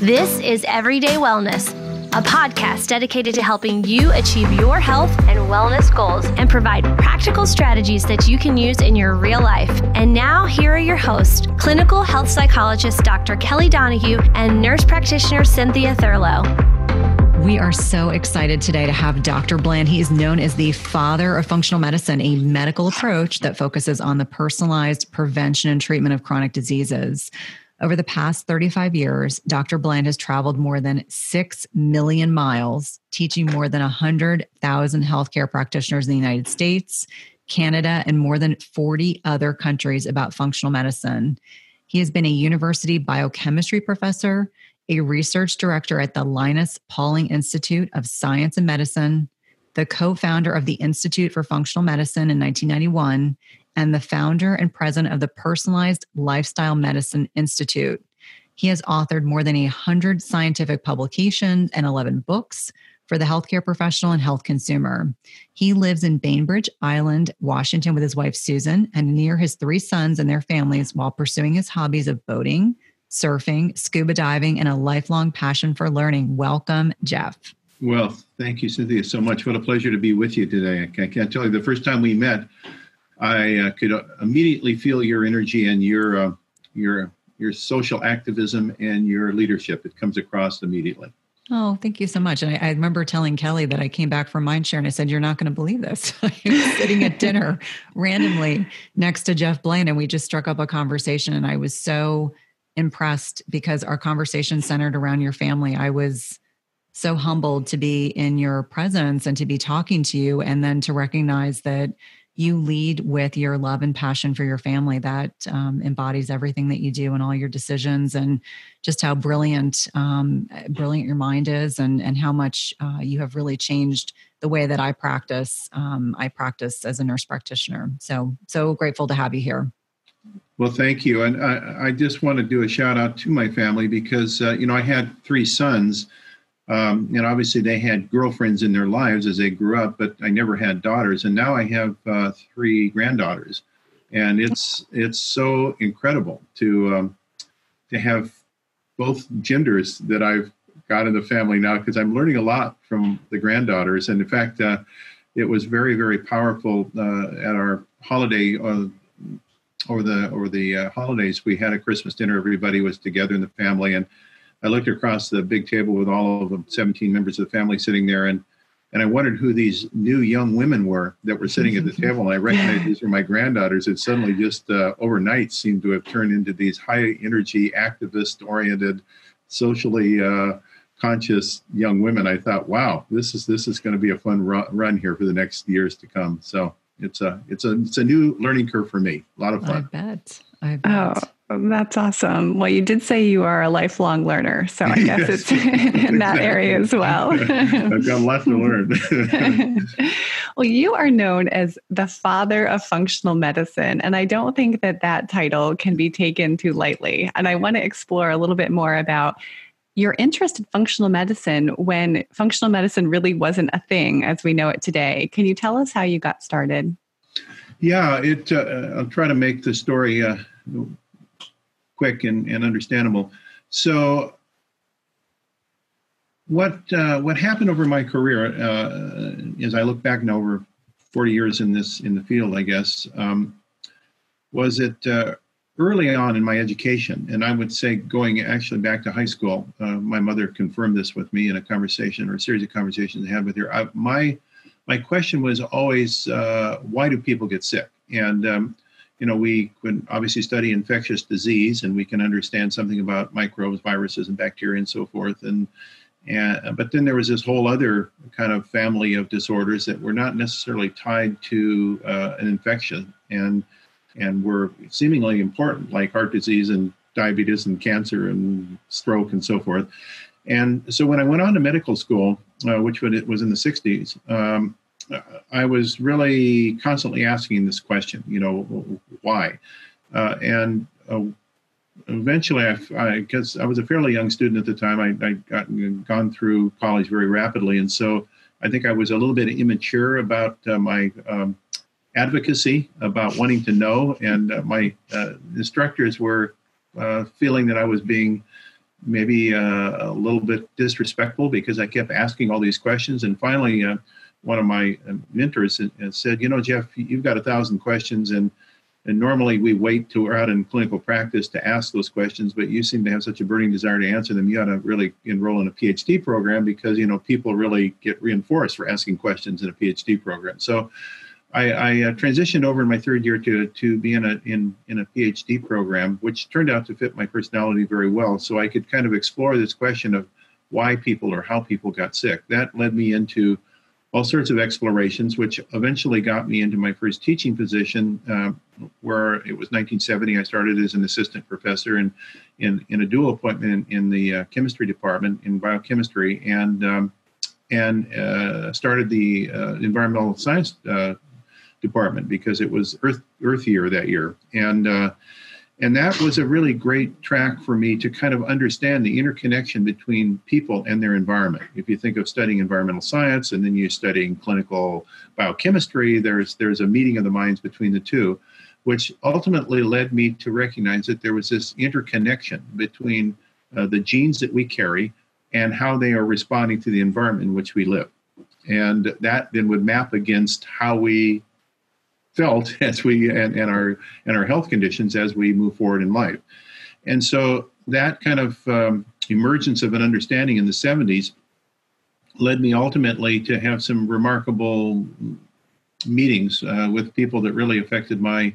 This is Everyday Wellness, a podcast dedicated to helping you achieve your health and wellness goals and provide practical strategies that you can use in your real life. And now, here are your hosts clinical health psychologist Dr. Kelly Donahue and nurse practitioner Cynthia Thurlow. We are so excited today to have Dr. Bland. He is known as the father of functional medicine, a medical approach that focuses on the personalized prevention and treatment of chronic diseases. Over the past 35 years, Dr. Bland has traveled more than 6 million miles, teaching more than 100,000 healthcare practitioners in the United States, Canada, and more than 40 other countries about functional medicine. He has been a university biochemistry professor, a research director at the Linus Pauling Institute of Science and Medicine, the co founder of the Institute for Functional Medicine in 1991, and the founder and president of the Personalized Lifestyle Medicine Institute. He has authored more than 100 scientific publications and 11 books for the healthcare professional and health consumer. He lives in Bainbridge Island, Washington, with his wife Susan and near his three sons and their families while pursuing his hobbies of boating, surfing, scuba diving, and a lifelong passion for learning. Welcome, Jeff. Well, thank you, Cynthia, so much. What a pleasure to be with you today. I can't tell you the first time we met, I uh, could uh, immediately feel your energy and your uh, your your social activism and your leadership. It comes across immediately. Oh, thank you so much. And I, I, remember telling Kelly that I came back from Mindshare and I said, You're not going to believe this. I was sitting at dinner randomly next to Jeff Bland, and we just struck up a conversation. And I was so impressed because our conversation centered around your family. I was so humbled to be in your presence and to be talking to you, and then to recognize that you lead with your love and passion for your family that um, embodies everything that you do and all your decisions and just how brilliant um, brilliant your mind is and and how much uh, you have really changed the way that i practice um, i practice as a nurse practitioner. So so grateful to have you here. Well thank you. And i, I just want to do a shout out to my family because uh, you know i had three sons um, and obviously, they had girlfriends in their lives as they grew up, but I never had daughters. And now I have uh, three granddaughters, and it's it's so incredible to um, to have both genders that I've got in the family now because I'm learning a lot from the granddaughters. And in fact, uh, it was very very powerful uh, at our holiday. Uh, over the over the uh, holidays, we had a Christmas dinner. Everybody was together in the family, and I looked across the big table with all of the 17 members of the family sitting there, and and I wondered who these new young women were that were sitting at the table. And I recognized these were my granddaughters. It suddenly just uh, overnight seemed to have turned into these high energy, activist oriented, socially uh, conscious young women. I thought, wow, this is this is going to be a fun run, run here for the next years to come. So it's a it's a it's a new learning curve for me. A lot of fun. I bet. I bet. Oh. That's awesome. Well, you did say you are a lifelong learner, so I guess yes, it's in that area as well. I've got a lot to learn. well, you are known as the father of functional medicine, and I don't think that that title can be taken too lightly. And I want to explore a little bit more about your interest in functional medicine when functional medicine really wasn't a thing as we know it today. Can you tell us how you got started? Yeah, it. Uh, I'll try to make the story. Uh, quick and, and understandable. So, what uh, what happened over my career, uh, as I look back now over 40 years in this in the field, I guess, um, was it uh, early on in my education, and I would say going actually back to high school. Uh, my mother confirmed this with me in a conversation or a series of conversations I had with her. I, my my question was always, uh, why do people get sick? And um, you know, we can obviously study infectious disease and we can understand something about microbes, viruses, and bacteria and so forth. And, and but then there was this whole other kind of family of disorders that were not necessarily tied to uh, an infection and and were seemingly important, like heart disease and diabetes and cancer and stroke and so forth. And so when I went on to medical school, uh, which was in the 60s, um, I was really constantly asking this question, you know, why? Uh, and uh, eventually, I, because I, I, was a fairly young student at the time, I, I got gone through college very rapidly, and so I think I was a little bit immature about uh, my um, advocacy, about wanting to know, and uh, my uh, instructors were uh, feeling that I was being maybe a little bit disrespectful because I kept asking all these questions. And finally, one of my uh, mentors said, "You know, Jeff, you've got a thousand questions, and and normally we wait till we're out in clinical practice to ask those questions, but you seem to have such a burning desire to answer them. You ought to really enroll in a PhD program because you know people really get reinforced for asking questions in a PhD program." So. I, I uh, transitioned over in my third year to to be in a in in a PhD program, which turned out to fit my personality very well. So I could kind of explore this question of why people or how people got sick. That led me into all sorts of explorations, which eventually got me into my first teaching position, uh, where it was 1970. I started as an assistant professor in in, in a dual appointment in, in the uh, chemistry department in biochemistry, and um, and uh, started the uh, environmental science uh, department because it was Earth Earth Year that year, and uh, and that was a really great track for me to kind of understand the interconnection between people and their environment. If you think of studying environmental science and then you're studying clinical biochemistry, there's there's a meeting of the minds between the two, which ultimately led me to recognize that there was this interconnection between uh, the genes that we carry and how they are responding to the environment in which we live. And that then would map against how we felt as we and, and our and our health conditions as we move forward in life. And so that kind of um, emergence of an understanding in the 70s led me ultimately to have some remarkable meetings uh, with people that really affected my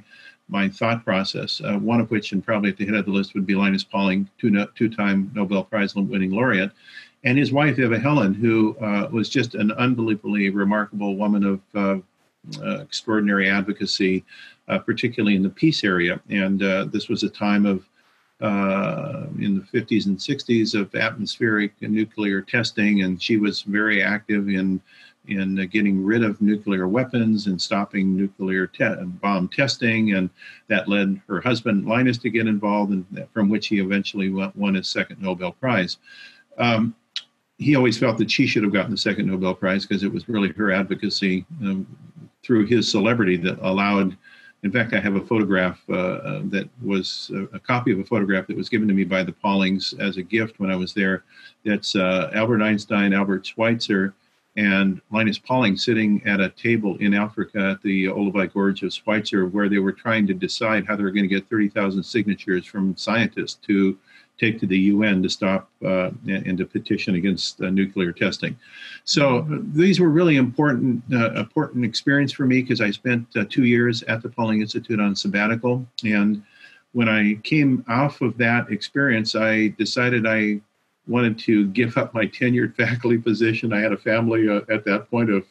my thought process. Uh, one of which, and probably at the head of the list, would be Linus Pauling, two no, two-time Nobel Prize winning laureate, and his wife Ava Helen, who uh, was just an unbelievably remarkable woman of extraordinary advocacy, uh, particularly in the peace area. And uh, this was a time of in the 50s and 60s of atmospheric nuclear testing, and she was very active in in uh, getting rid of nuclear weapons and stopping nuclear te- bomb testing, and that led her husband Linus to get involved, and from which he eventually won his second Nobel Prize. Um, he always felt that she should have gotten the second Nobel Prize because it was really her advocacy um, through his celebrity that allowed. In fact, I have a photograph uh, uh, that was a, a, copy of a photograph that was given to me by the Paulings as a gift when I was there. That's uh, Albert Einstein, Albert Schweitzer, and Linus Pauling sitting at a table in Africa at the Olduvai Gorge of Schweitzer, where they were trying to decide how they were going to get 30,000 signatures from scientists to take to the UN to stop uh, and to petition against uh, nuclear testing. So these were really important uh, important experience for me because I spent uh, two years at the Pauling Institute on sabbatical, and when I came off of that experience, I decided I wanted to give up my tenured faculty position. I had a family uh, at that point of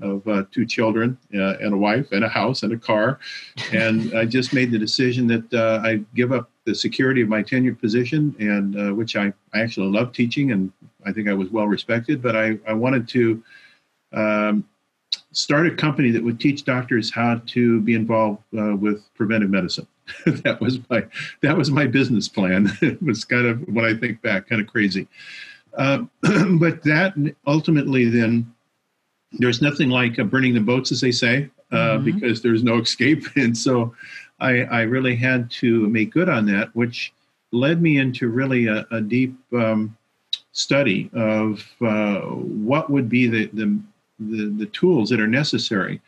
of uh, two children uh, and a wife and a house and a car. And I just made the decision that uh, I'd give up the security of my tenured position, and uh, which I, I actually love teaching, and I think I was well respected. But I, I wanted to um, start a company that would teach doctors how to be involved uh, with preventive medicine. that was my that was my business plan. it was kind of when I think back, kind of crazy. Uh, but that ultimately then there's nothing like uh, burning the boats, as they say, uh, mm-hmm. because there's no escape. And so I, I, really had to make good on that, which led me into really a, a deep um, study of uh, what would be the, the, the, the, tools that are necessary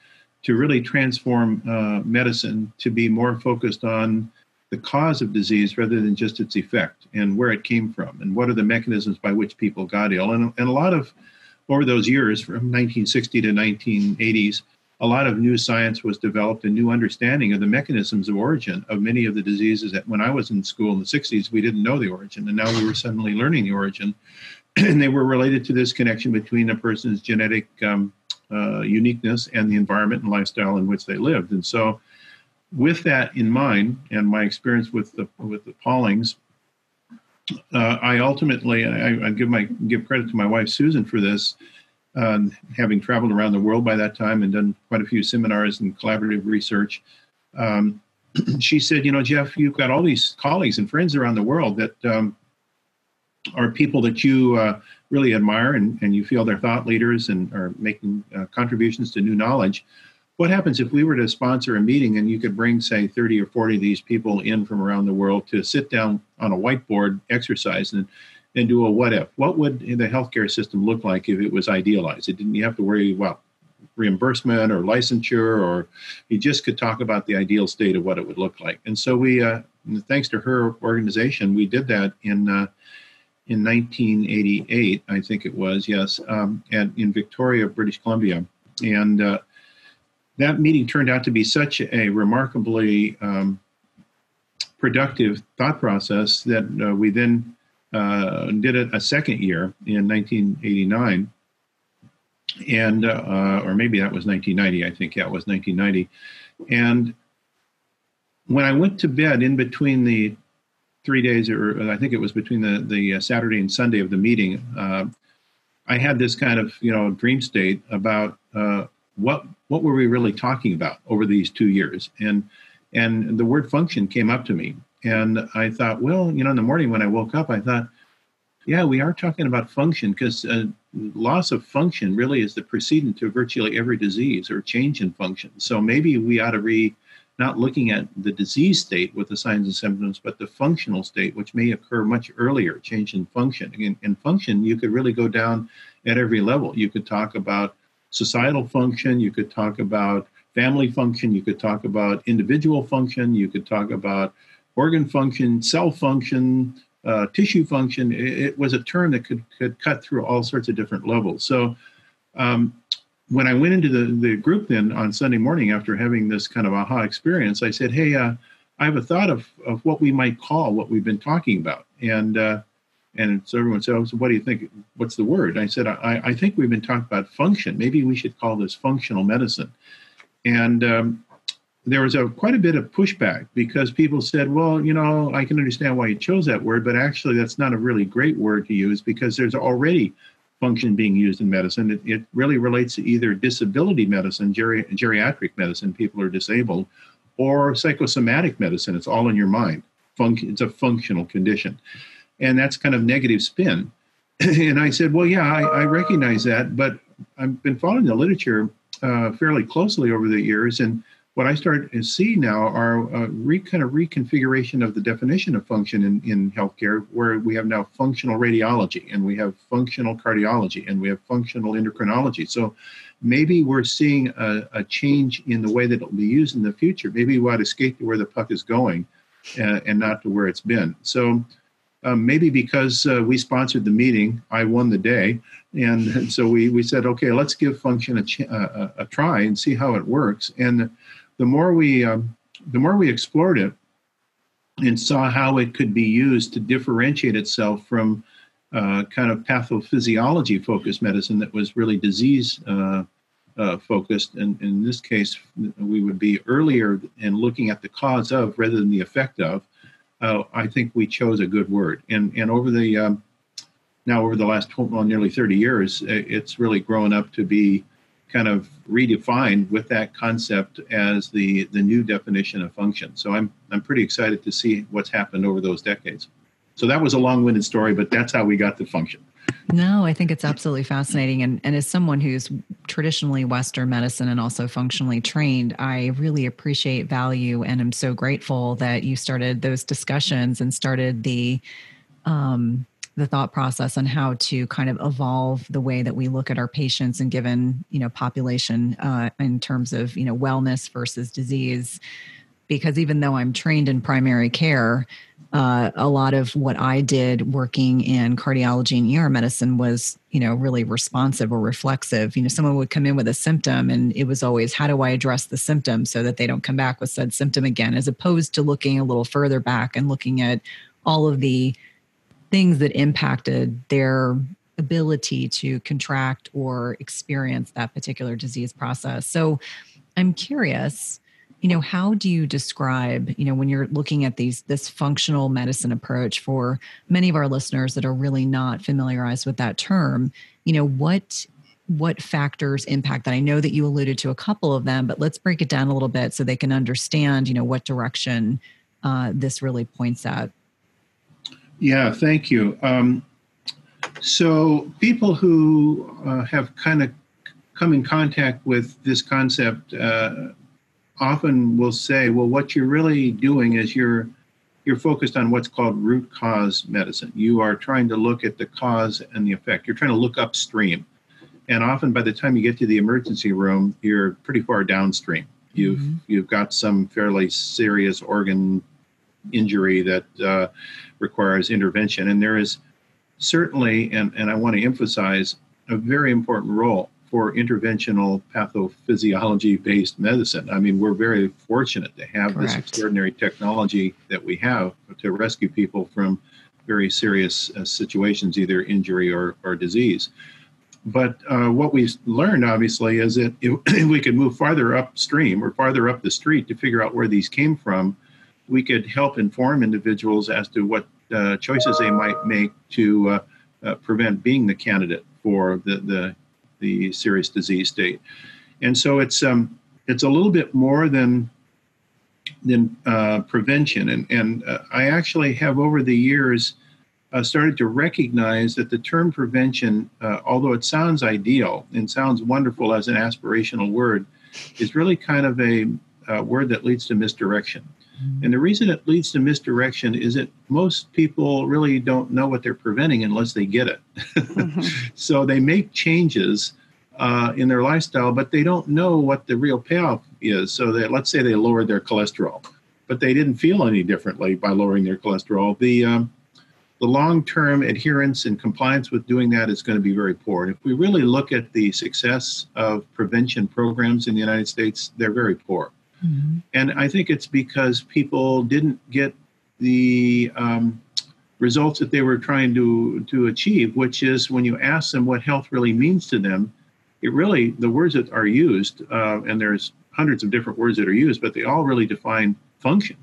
to really transform uh, medicine to be more focused on the cause of disease rather than just its effect and where it came from and what are the mechanisms by which people got ill. And, and a lot of over those years from 1960 to 1980s, a lot of new science was developed and new understanding of the mechanisms of origin of many of the diseases that when I was in school in the 60s, we didn't know the origin. And now we were suddenly learning the origin. and they were related to this connection between a person's genetic um, uh, uniqueness and the environment and lifestyle in which they lived. And so, with that in mind, and my experience with the with the Paulings, uh, I ultimately I, I, give my give credit to my wife Susan for this, um, having traveled around the world by that time and done quite a few seminars and collaborative research. Um, she said, "You know, Jeff, you've got all these colleagues and friends around the world that um, are people that you uh, really admire and, and you feel they're thought leaders and are making uh, contributions to new knowledge. what happens if we were to sponsor a meeting and you could bring, say, 30 or 40 of these people in from around the world to sit down on a whiteboard, exercise, and and do a what if? What would the healthcare system look like if it was idealized? It didn't you have to worry about reimbursement or licensure, or you just could talk about the ideal state of what it would look like. And so we, uh, thanks to her organization, we did that in uh, in 1988, I think it was, yes, um, at, in Victoria, British Columbia, and uh, that meeting turned out to be such a remarkably um, productive thought process that uh, we then uh, did it a second year in 1989 and uh, or maybe that was 1990 i think yeah was 1990 and when i went to bed in between the three days or i think it was between the, the uh, saturday and sunday of the meeting uh, i had this kind of you know dream state about uh, what what were we really talking about over these two years? And and the word function came up to me and i thought well you know in the morning when i woke up i thought yeah, we are talking about function because uh, loss of function really is the precedent to virtually every disease or change in function. So maybe we ought to be not looking at the disease state with the signs and symptoms, but the functional state, which may occur much earlier, change in function. In, in function, you could really go down at every level. You could talk about societal function, you could talk about family function, you could talk about individual function, you could talk about organ function, cell function, uh, tissue function, it, it, was a term that could, could cut through all sorts of different levels. So um, when I went into the, the group then on Sunday morning after having this kind of aha experience, I said, hey, uh, I have a thought of, of what we might call what we've been talking about. And uh, and so everyone said, oh, so what do you think? What's the word? I said, I, I think we've been talking about function. Maybe we should call this functional medicine. And um, there was a quite a bit of pushback because people said, well, you know, I can understand why you chose that word, but actually that's not a really great word to use because there's already function being used in medicine. It, it really relates to either disability medicine, geri- geriatric medicine, people are disabled, or psychosomatic medicine. It's all in your mind. It's a functional condition. And that's kind of negative spin. and I said, well, yeah, I, I, recognize that, but I've been following the literature uh, fairly closely over the years. And what I start to see now are a re, kind of reconfiguration of the definition of function in, in healthcare, where we have now functional radiology and we have functional cardiology and we have functional endocrinology. So maybe we're seeing a, a change in the way that it'll be used in the future. Maybe we ought to skate to where the puck is going and not to where it's been. So um, maybe because uh, we sponsored the meeting, I won the day. And, and so we, we said, okay, let's give function a, ch- a, a, try and see how it works. And the more we um, the more we explored it and saw how it could be used to differentiate itself from uh, kind of pathophysiology focused medicine that was really disease uh, uh, focused. And in this case, we would be earlier in looking at the cause of rather than the effect of. Uh, I think we chose a good word. And and over the um, now over the last 12, well, nearly 30 years, it's really grown up to be kind of redefined with that concept as the the new definition of function. So I'm I'm pretty excited to see what's happened over those decades. So that was a long-winded story, but that's how we got the function. No, I think it's absolutely fascinating. And, and as someone who's traditionally Western medicine and also functionally trained, I really appreciate value and I'm so grateful that you started those discussions and started the um, the thought process on how to kind of evolve the way that we look at our patients and given you know population uh, in terms of you know wellness versus disease because even though i'm trained in primary care uh, a lot of what I did working in cardiology and ER medicine was, you know, really responsive or reflexive. You know, someone would come in with a symptom and it was always, how do I address the symptom so that they don't come back with said symptom again, as opposed to looking a little further back and looking at all of the things that impacted their ability to contract or experience that particular disease process. So I'm curious, you know, how do you describe, you know, when you're looking at these this functional medicine approach for many of our listeners that are really not familiarized with that term, you know, what what factors impact that? I know that you alluded to a couple of them, but let's break it down a little bit so they can understand, you know, what direction uh, this really points at. Yeah, thank you. Um, so, people who uh, have kind of come in contact with this concept uh, often will say, well, what you're really doing is you're you're focused on what's called root cause medicine. You are trying to look at the cause and the effect. You're trying to look upstream. And often by the time you get to the emergency room, you're pretty far downstream. You've mm-hmm. you've got some fairly serious organ injury that uh, requires intervention. And there is certainly, and, and I want to emphasize, a very important role for interventional pathophysiology based medicine. I mean, we're very fortunate to have Correct. this extraordinary technology that we have to rescue people from very serious uh, situations, either injury or, or disease. But uh, what we've learned, obviously, is that if, if we could move farther upstream or farther up the street to figure out where these came from, we could help inform individuals as to what uh, choices they might make to uh, uh prevent being the candidate for the, the the serious disease state. And so it's um, it's a little bit more than than uh, prevention. And and uh, I actually have over the years uh, started to recognize that the term prevention, uh, although it sounds ideal and sounds wonderful as an aspirational word, is really kind of a, a word that leads to misdirection. And the reason it leads to misdirection is that most people really don't know what they're preventing unless they get it. mm-hmm. So they make changes uh, in their lifestyle, but they don't know what the real payoff is. So that let's say they lowered their cholesterol, but they didn't feel any differently by lowering their cholesterol. The um, the long-term adherence and compliance with doing that is going to be very poor. And if we really look at the success of prevention programs in the United States, they're very poor. Mm-hmm. And I think it's because people didn't get the um, results that they were trying to, to achieve, which is when you ask them what health really means to them, it really, the words that are used, uh, and there's hundreds of different words that are used, but they all really define function.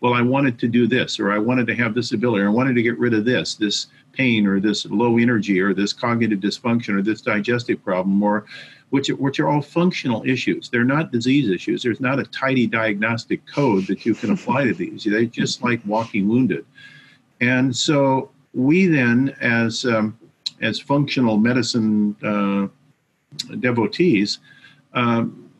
Well, I wanted to do this, or I wanted to have this ability, or I wanted to get rid of this, this pain, or this low energy, or this cognitive dysfunction, or this digestive problem, or which, which are all functional issues. They're not disease issues. There's not a tidy diagnostic code that you can apply to these. They're just like walking wounded. And so we then, as um, as functional medicine uh, devotees, um,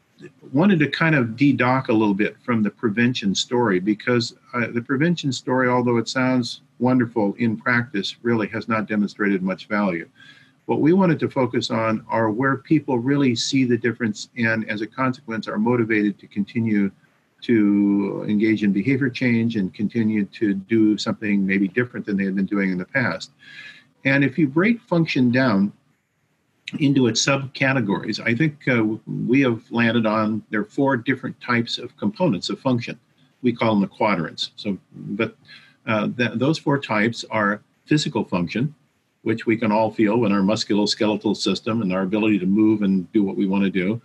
wanted to kind of de-dock a little bit from the prevention story because uh, the prevention story, although it sounds wonderful in practice, really has not demonstrated much value. What we wanted to focus on are where people really see the difference and, as a consequence, are motivated to continue to engage in behavior change and continue to do something maybe different than they had been doing in the past. And if you break function down into its subcategories, I think uh, we have landed on there are four different types of components of function. We call them the quadrants. So, but uh, th- those four types are physical function, which we can all feel in our musculoskeletal system and our ability to move and do what we want to do.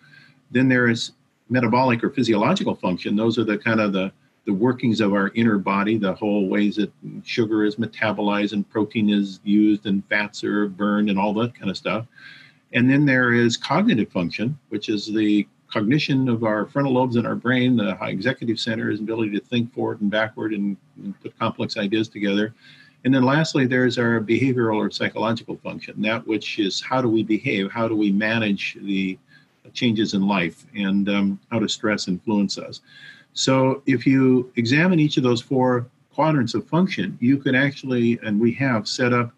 Then there is metabolic or physiological function. Those are the kind of the the workings of our inner body, the whole ways that sugar is metabolized and protein is used and fats are burned and all that kind of stuff. And then there is cognitive function, which is the cognition of our frontal lobes in our brain, the high executive center, is ability to think forward and backward and, and put complex ideas together. And then lastly, there's our behavioral or psychological function, that which is how do we behave, how do we manage the changes in life, and um, how does stress influence us. So if you examine each of those four quadrants of function, you can actually, and we have set up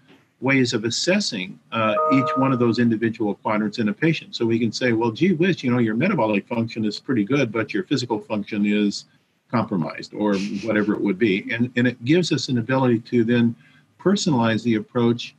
ways of assessing uh, each one of those individual quadrants in a patient. So we can say, well, gee whiz, you know, your metabolic function is pretty good, but your physical function is compromised or whatever it would be. And, and it gives us an ability to then personalize the approach.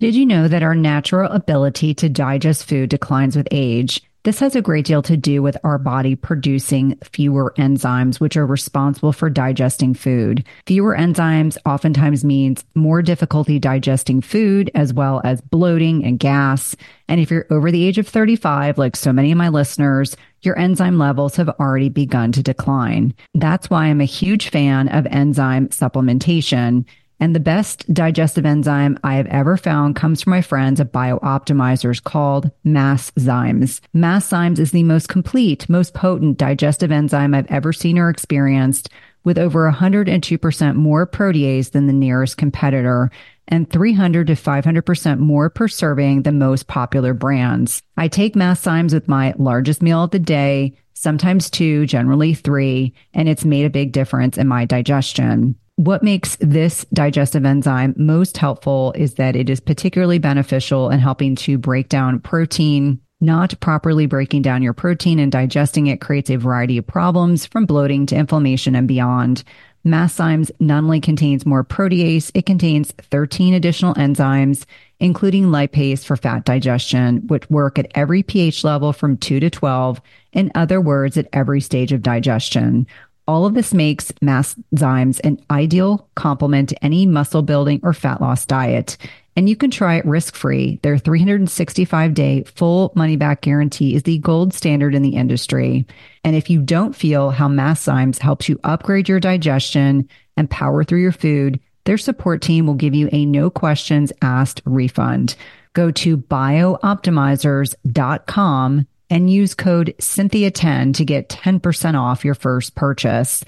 Did you know that our natural ability to digest food declines with age? This has a great deal to do with our body producing fewer enzymes, which are responsible for digesting food. Fewer enzymes oftentimes means more difficulty digesting food, as well as bloating and gas. And if you're over the age of 35, like so many of my listeners, your enzyme levels have already begun to decline. That's why I'm a huge fan of enzyme supplementation. And the best digestive enzyme I have ever found comes from my friends at BiOptimizers called Masszymes. Masszymes is the most complete, most potent digestive enzyme I've ever seen or experienced with over 102% more protease than the nearest competitor. and 300 to 500% more per serving than most popular brands. I take Masszymes with my largest meal of the day, sometimes two, generally three, and it's made a big difference in my digestion. What makes this digestive enzyme most helpful is that it is particularly beneficial in helping to break down protein. Not properly breaking down your protein and digesting it creates a variety of problems from bloating to inflammation and beyond. Masszymes not only contains more protease, it contains 13 additional enzymes, including lipase for fat digestion, which work at every pH level from 2 to 12, in other words, at every stage of digestion. All of this makes Masszymes an ideal complement to any muscle building or fat loss diet. And you can try it risk free. Their 365 day full money back guarantee is the gold standard in the industry. And if you don't feel how Masszymes helps you upgrade your digestion and power through your food, their support team will give you a no questions asked refund. Go to bioptimizers.com and use code Cynthia10 to get 10% off your first purchase.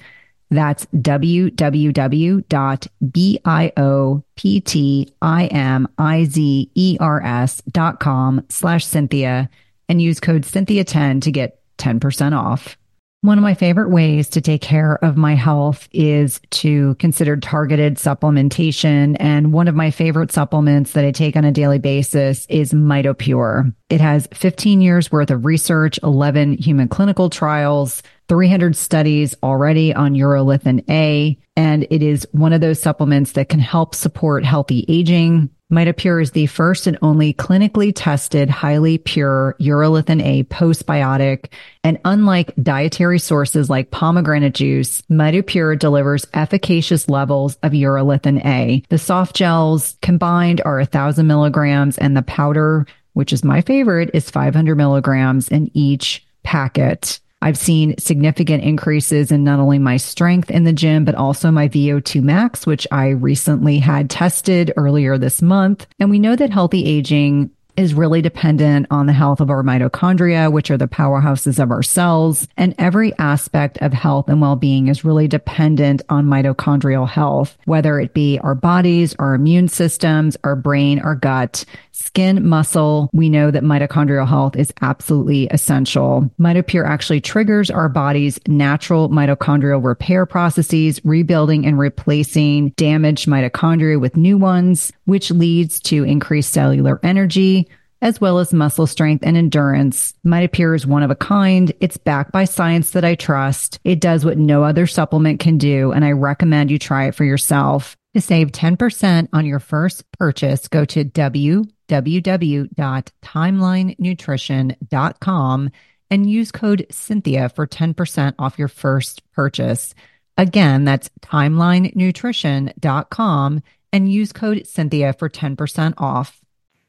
That's www.bioptimizers.com slash Cynthia and use code Cynthia10 to get 10% off. One of my favorite ways to take care of my health is to consider targeted supplementation. And one of my favorite supplements that I take on a daily basis is MitoPure. It has 15 years worth of research, 11 human clinical trials, 300 studies already on urolithin A. And it is one of those supplements that can help support healthy aging, MitoPure is the first and only clinically tested, highly pure urolithin A postbiotic. And unlike dietary sources like pomegranate juice, MitoPure delivers efficacious levels of urolithin A. The soft gels combined are a 1,000 milligrams, and the powder, which is my favorite, is 500 milligrams in each packet. I've seen significant increases in not only my strength in the gym, but also my VO2 max, which I recently had tested earlier this month. And we know that healthy aging is really dependent on the health of our mitochondria, which are the powerhouses of our cells. And every aspect of health and well-being is really dependent on mitochondrial health, whether it be our bodies, our immune systems, our brain, our gut, skin, muscle. We know that mitochondrial health is absolutely essential. MitoPure actually triggers our body's natural mitochondrial repair processes, rebuilding and replacing damaged mitochondria with new ones, which leads to increased cellular energy, as well as muscle strength and endurance. MitoPure is one of a kind. It's backed by science that I trust. It does what no other supplement can do, and I recommend you try it for yourself. To save 10% on your first purchase, go to www.timelinenutrition.com and use code Cynthia for 10% off your first purchase. Again, that's timelinenutrition.com and use code Cynthia for 10% off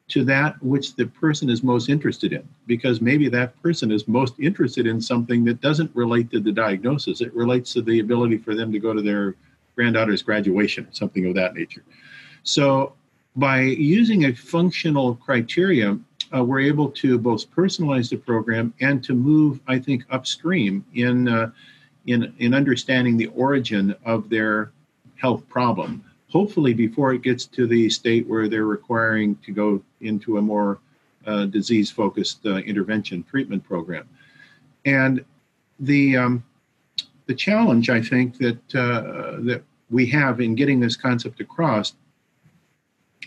to that which the person is most interested in because maybe that person is most interested in something that doesn't relate to the diagnosis. It relates to the ability for them to go to their granddaughter's graduation something of that nature. So by using a functional criteria uh, we're able to both personalize the program and to move i think upstream in uh, in in understanding the origin of their health problem hopefully before it gets to the state where they're requiring to go into a more uh, disease focused uh, intervention treatment program. And the, um, the challenge, I think, that, uh, that we have in getting this concept across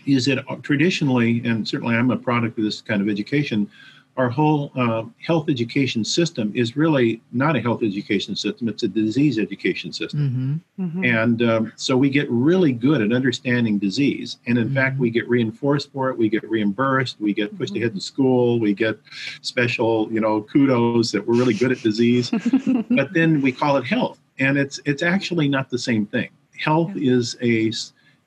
is that traditionally, and certainly I'm a product of this kind of education, our whole uh, health education system is really not a health education system it's a disease education system mm-hmm. Mm-hmm. and um, so we get really good at understanding disease and in mm-hmm. fact we get reinforced for it we get reimbursed we get pushed ahead to school we get special you know kudos that we're really good at disease but then we call it health and it's it's actually not the same thing health yeah. is a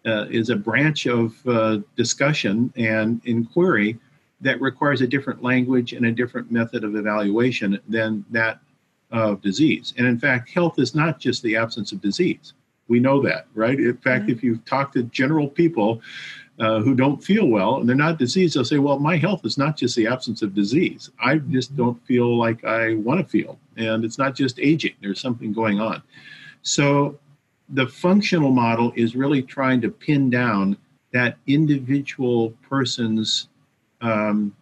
uh, is a branch of uh, discussion and inquiry that requires a different language and a different method of evaluation than that of disease. And in fact, health is not just the absence of disease. We know that, right? In fact, mm-hmm. if you talk to general people uh, who don't feel well and they're not diseased, they'll say, Well, my health is not just the absence of disease. I just mm-hmm. don't feel like I want to feel. And it's not just aging, there's something going on. So the functional model is really trying to pin down that individual person's um,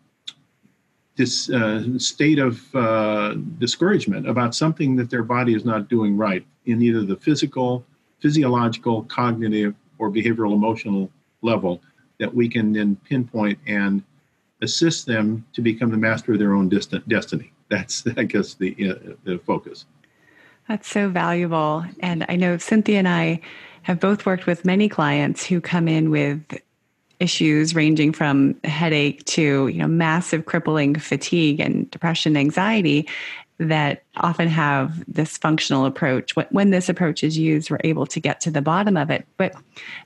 this uh, state of uh, discouragement about something that their body is not doing right in either the physical, physiological, cognitive, or behavioral emotional level that we can then pinpoint and assist them to become the master of their own distant destiny. That's, I guess, the, uh, the focus. That's so valuable. And I know Cynthia and I have both worked with many clients who come in with issues ranging from headache to you know massive crippling fatigue and depression anxiety that often have this functional approach. When this approach is used we're able to get to the bottom of it. But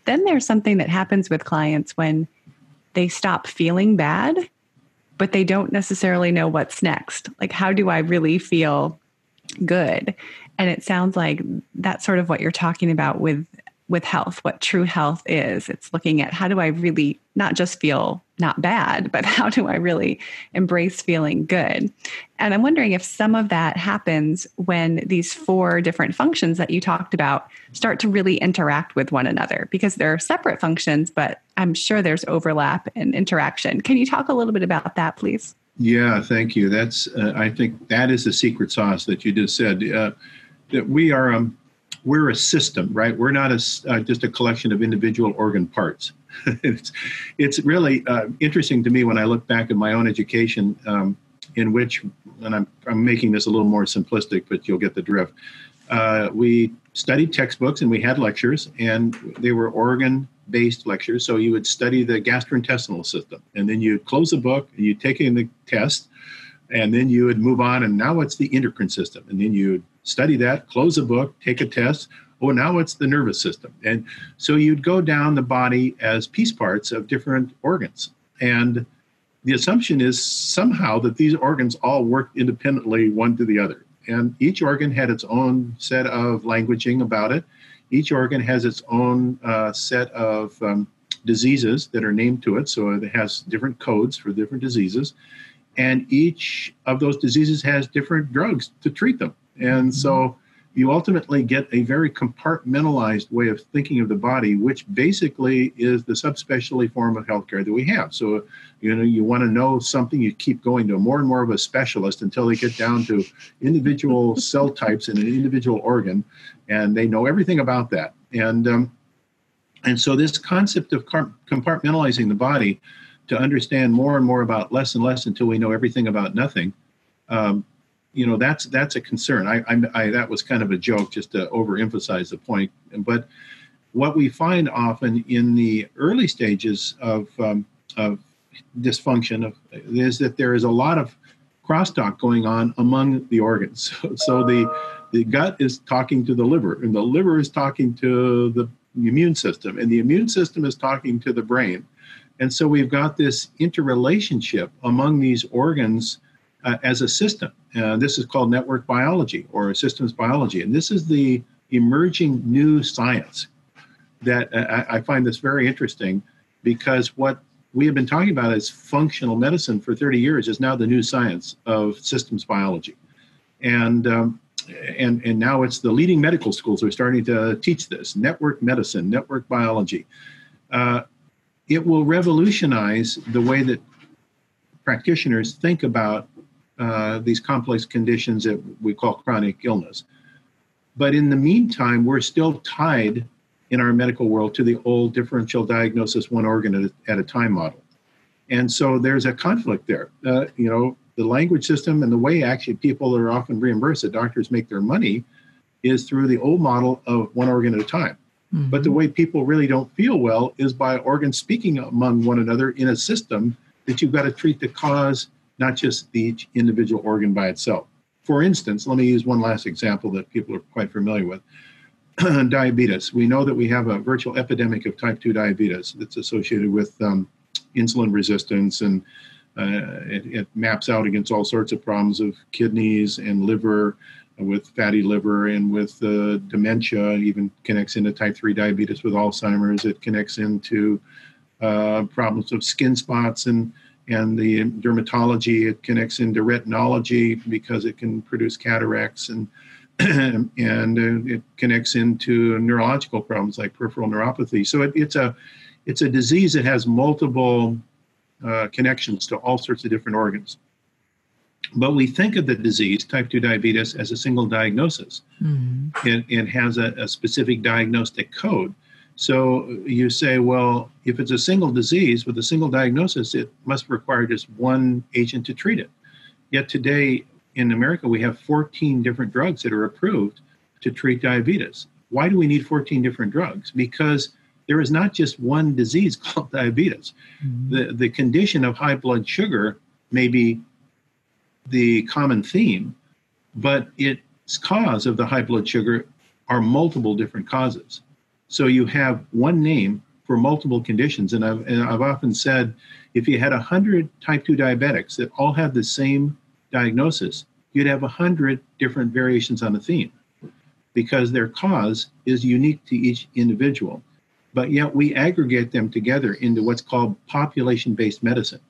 then there's something that happens with clients when they stop feeling bad but they don't necessarily know what's next. Like how do i really feel good? And it sounds like that's sort of what you're talking about with with health, what true health is. It's looking at how do I really not just feel not bad, but how do I really embrace feeling good? And I'm wondering if some of that happens when these four different functions that you talked about start to really interact with one another because they're separate functions, but I'm sure there's overlap and interaction. Can you talk a little bit about that, please? Yeah, thank you. That's uh, I think that is the secret sauce that you just said. Uh, that we are um, we're a system, right? We're not a, uh, just a collection of individual organ parts. it's, it's really uh, interesting to me when I look back at my own education, um, in which, and I'm, I'm making this a little more simplistic, but you'll get the drift. Uh, we studied textbooks and we had lectures, and they were organ based lectures. So you would study the gastrointestinal system, and then you'd close the book and you'd take in the test, and then you would move on, and now it's the endocrine system, and then you would study that, close a book, take a test. Oh, now it's the nervous system. And so you'd go down the body as piece parts of different organs. And the assumption is somehow that these organs all work independently one to the other. And each organ had its own set of languaging about it. Each organ has its own uh, set of um, diseases that are named to it. So it has different codes for different diseases. And each of those diseases has different drugs to treat them. And so you ultimately get a very compartmentalized way of thinking of the body, which basically is the subspecialty form of healthcare that we have. So, you know, you want to know something, you keep going to more and more of a specialist until they get down to individual cell types in an individual organ, and they know everything about that. And um, and so this concept of compartmentalizing the body to understand more and more about less and less until we know everything about nothing. Um, you know that's that's a concern. I, I, I, that was kind of a joke just to overemphasize the point. But what we find often in the early stages of um, of dysfunction of, is that there is a lot of crosstalk going on among the organs. So, so the the gut is talking to the liver, and the liver is talking to the immune system, and the immune system is talking to the brain. And so we've got this interrelationship among these organs uh, as a system. Uh, this is called network biology or systems biology. And this is the emerging new science that uh, I, find this very interesting because what we have been talking about as functional medicine for 30 years is now the new science of systems biology. And um, and and now it's the leading medical schools are starting to teach this network medicine, network biology. Uh, it will revolutionize the way that practitioners think about uh, these complex conditions that we call chronic illness. But in the meantime, we're still tied in our medical world to the old differential diagnosis one organ at a, at a time model. And so there's a conflict there. Uh, you know, the language system and the way actually people are often reimbursed, that doctors make their money, is through the old model of one organ at a time. Mm-hmm. But the way people really don't feel well is by organs speaking among one another in a system that you've got to treat the cause not just each individual organ by itself. For instance, let me use one last example that people are quite familiar with diabetes. We know that we have a virtual epidemic of type 2 diabetes that's associated with um, insulin resistance and uh, it, it, maps out against all sorts of problems of kidneys and liver, with fatty liver and with uh, dementia. Even connects into type 3 diabetes with Alzheimer's. It connects into uh, problems of skin spots and and the dermatology it connects into retinology because it can produce cataracts and and uh, it connects into neurological problems like peripheral neuropathy so it, it's a it's a disease that has multiple uh, connections to all sorts of different organs. But we think of the disease, type 2 diabetes, as a single diagnosis. Mm-hmm. It, it has a, a specific diagnostic code. So you say, well, if it's a single disease with a single diagnosis, it must require just one agent to treat it. Yet today in America, we have 14 different drugs that are approved to treat diabetes. Why do we need 14 different drugs? Because there is not just one disease called diabetes. Mm-hmm. The, the condition of high blood sugar may be the common theme, but its cause of the high blood sugar are multiple different causes. So you have one name for multiple conditions. And I've, and I've often said if you had 100 type 2 diabetics that all had the same diagnosis, you'd have 100 different variations on the theme because their cause is unique to each individual. But yet we aggregate them together into what's called population based medicine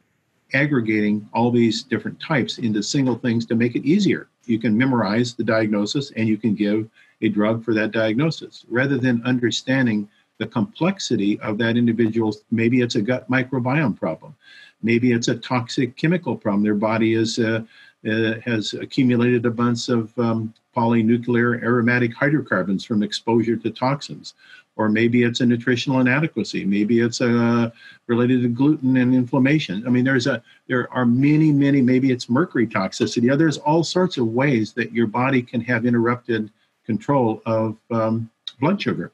aggregating all these different types into single things to make it easier. You can memorize the diagnosis and you can give a drug for that diagnosis rather than understanding the complexity of that individual's maybe it's a gut microbiome problem maybe it's a toxic chemical problem. Their body is uh, uh, has accumulated a bunch of um, polynuclear aromatic hydrocarbons from exposure to toxins. Or maybe it's a nutritional inadequacy. Maybe it's uh, related to gluten and inflammation. I mean there's a there are many many maybe it's mercury toxicity. There's all sorts of ways that your body can have interrupted control of um, blood sugar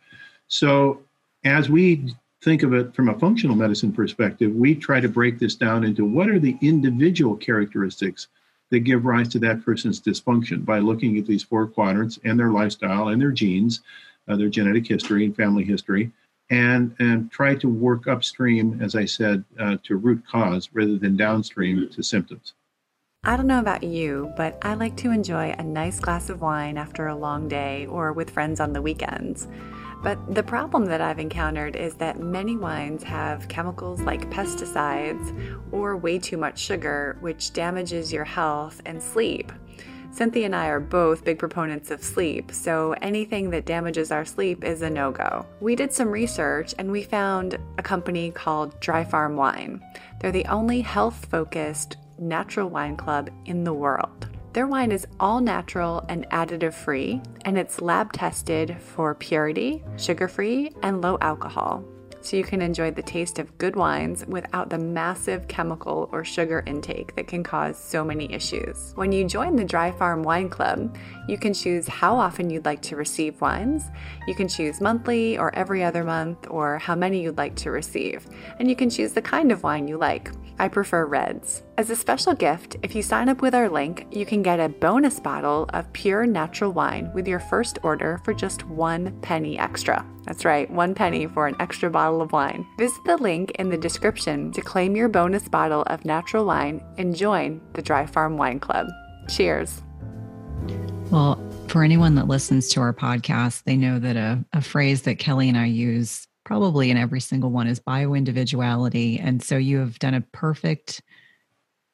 so as we think of it from a functional medicine perspective we try to break this down into what are the individual characteristics that give rise to that person's dysfunction by looking at these four quadrants and their lifestyle and their genes uh, their genetic history and family history, and and try to work upstream, as I said, uh, to root cause rather than downstream to symptoms. I don't know about you, but I like to enjoy a nice glass of wine after a long day or with friends on the weekends. But the problem that I've encountered is that many wines have chemicals like pesticides or way too much sugar, which damages your health and sleep. Cynthia and I are both big proponents of sleep, so anything that damages our sleep is a no go. We did some research and we found a company called Dry Farm Wine. They're the only health focused natural wine club in the world. Their wine is all natural and additive free, and it's lab tested for purity, sugar free, and low alcohol so you can enjoy the taste of good wines without the massive chemical or sugar intake that can cause so many issues. When you join the Dry Farm Wine Club, you can choose how often you'd like to receive wines. You can choose monthly or every other month or how many you'd like to receive. And you can choose the kind of wine you like. I prefer reds. As a special gift, if you sign up with our link, you can get a bonus bottle of pure natural wine with your first order for just one penny extra. That's right, one penny for an extra bottle of wine. Visit the link in the description to claim your bonus bottle of natural wine and join the Dry Farm Wine Club. Cheers. Well, for anyone that listens to our podcast, they know that a, a phrase that Kelly and I use probably in every single one is bioindividuality. And so you have done a perfect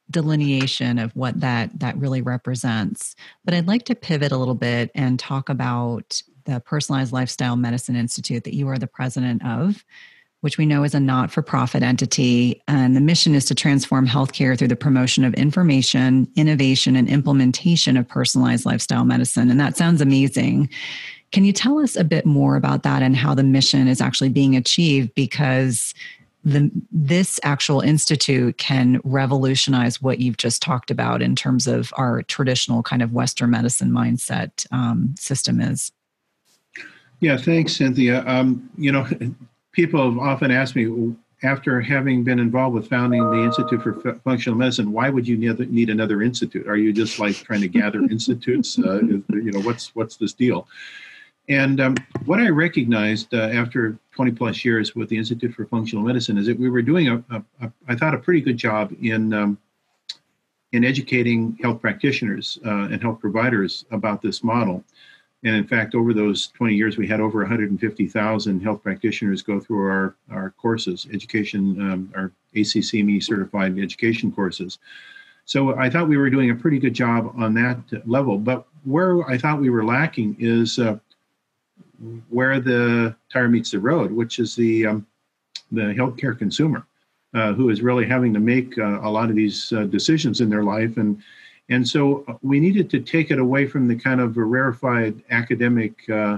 delineation of what that that really represents but i'd like to pivot a little bit and talk about the personalized lifestyle medicine institute that you are the president of which we know is a not for profit entity. And the mission is to transform healthcare through the promotion of information, innovation, and implementation of personalized lifestyle medicine. And that sounds amazing. Can you tell us a bit more about that and how the mission is actually being achieved? Because the, this actual institute can revolutionize what you've just talked about in terms of our traditional kind of Western medicine mindset um, system is. Yeah, thanks, Cynthia. Um, you know, people have often asked me after having been involved with founding the Institute for Functional Medicine, why would you need another institute? Are you just like trying to gather institutes? Uh, you know, what's what's this deal? And um, what I recognized uh, after 20 plus years with the Institute for Functional Medicine is that we were doing a, a, a I thought, a pretty good job in um, in educating health practitioners uh, and health providers about this model. And in fact, over those 20 years, we had over 150,000 health practitioners go through our, our courses, education, um, our ACCME certified education courses. So I thought we were doing a pretty good job on that level. But where I thought we were lacking is uh, where the tire meets the road, which is the um, the healthcare consumer, uh, who is really having to make uh, a lot of these uh, decisions in their life, and and so uh, we needed to take it away from the kind of a rarefied academic uh,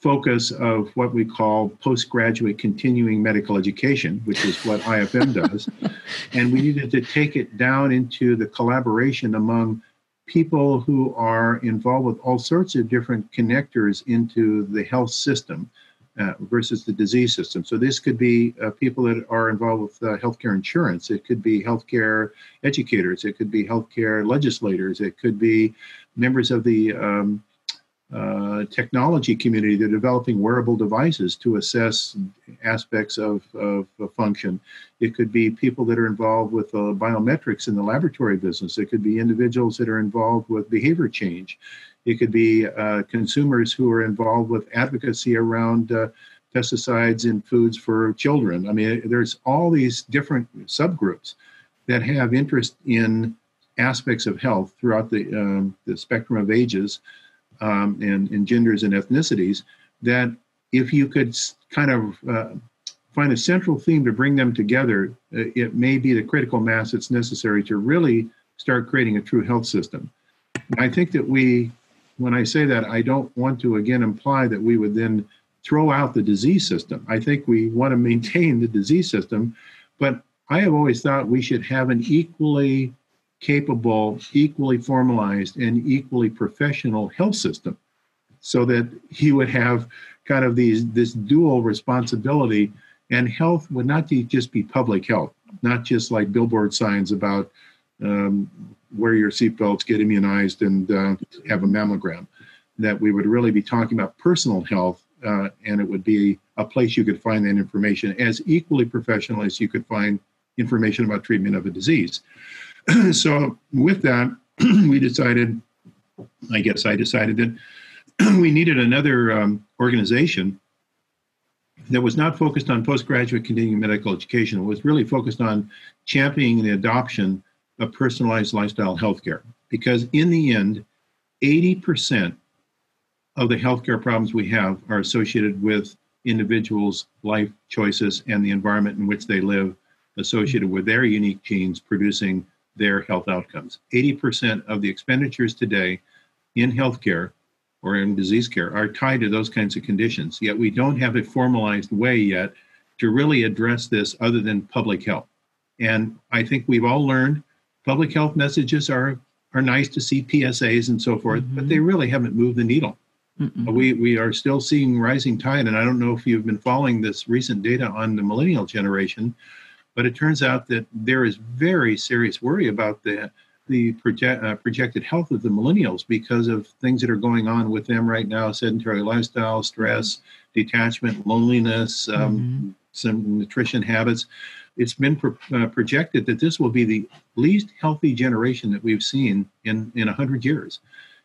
focus of what we call postgraduate continuing medical education, which is what IFM does. and we needed to take it down into the collaboration among people who are involved with all sorts of different connectors into the health system uh, versus the disease system. So this could be uh, people that are involved with uh, healthcare insurance. It could be healthcare educators. It could be healthcare legislators. It could be members of the um, uh, technology community. They're developing wearable devices to assess aspects of, of, of, function. It could be people that are involved with uh, biometrics in the laboratory business. It could be individuals that are involved with behavior change. It could be uh, consumers who are involved with advocacy around uh, pesticides in foods for children. I mean, there's all these different subgroups that have interest in aspects of health throughout the, um, the spectrum of ages um, and, and genders and ethnicities that if you could kind of uh, find a central theme to bring them together, uh, it may be the critical mass that's necessary to really start creating a true health system. I think that we, when I say that, I don't want to again imply that we would then throw out the disease system. I think we want to maintain the disease system, but I have always thought we should have an equally capable, equally formalized, and equally professional health system so that he would have kind of these this dual responsibility and health would not be, just be public health not just like billboard signs about um, wear your seatbelts get immunized and uh, have a mammogram that we would really be talking about personal health uh, and it would be a place you could find that information as equally professional as you could find information about treatment of a disease so with that, we decided, I guess I decided that we needed another um, organization that was not focused on postgraduate continuing medical education. It was really focused on championing the adoption of personalized lifestyle healthcare. Because in the end, 80% of the healthcare problems we have are associated with individuals' life choices and the environment in which they live, associated with their unique genes producing their health outcomes. 80% of the expenditures today in healthcare or in disease care are tied to those kinds of conditions. Yet we don't have a formalized way yet to really address this other than public health. And I think we've all learned public health messages are are nice to see PSAs and so forth, mm-hmm. but they really haven't moved the needle. Mm-mm. We we are still seeing rising tide, and I don't know if you've been following this recent data on the millennial generation, but it turns out that there is very serious worry about the the project, uh, projected health of the millennials because of things that are going on with them right now sedentary lifestyle stress detachment loneliness um, mm-hmm. some nutrition habits it's been pro- uh, projected that this will be the least healthy generation that we've seen in in 100 years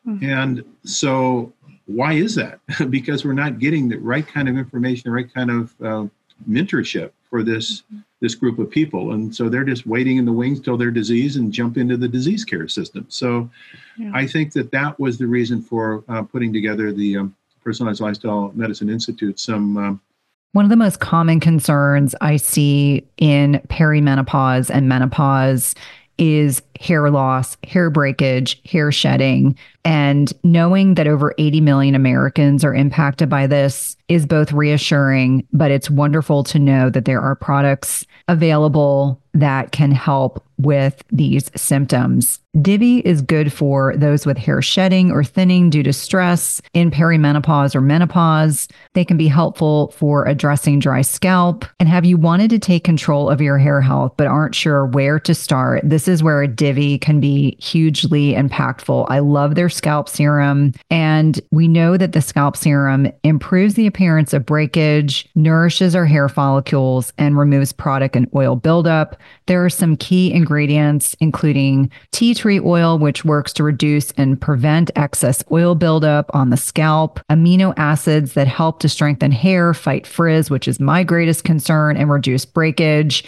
mm-hmm. and so why is that because we're not getting the right kind of information the right kind of uh, mentorship for this mm-hmm. this group of people and so they're just waiting in the wings till they're diseased and jump into the disease care system so yeah. i think that that was the reason for uh, putting together the um, personalized lifestyle medicine institute some um, one of the most common concerns I see in perimenopause and menopause is hair loss, hair breakage, hair shedding. And knowing that over 80 million Americans are impacted by this is both reassuring, but it's wonderful to know that there are products available that can help with these symptoms. Divi is good for those with hair shedding or thinning due to stress in perimenopause or menopause. They can be helpful for addressing dry scalp. And have you wanted to take control of your hair health but aren't sure where to start? This is where a Divi can be hugely impactful. I love their scalp serum. And we know that the scalp serum improves the appearance of breakage, nourishes our hair follicles, and removes product and oil buildup. There are some key ingredients, including tea tree oil, which works to reduce and prevent excess oil buildup on the scalp, amino acids that help to strengthen hair, fight frizz, which is my greatest concern, and reduce breakage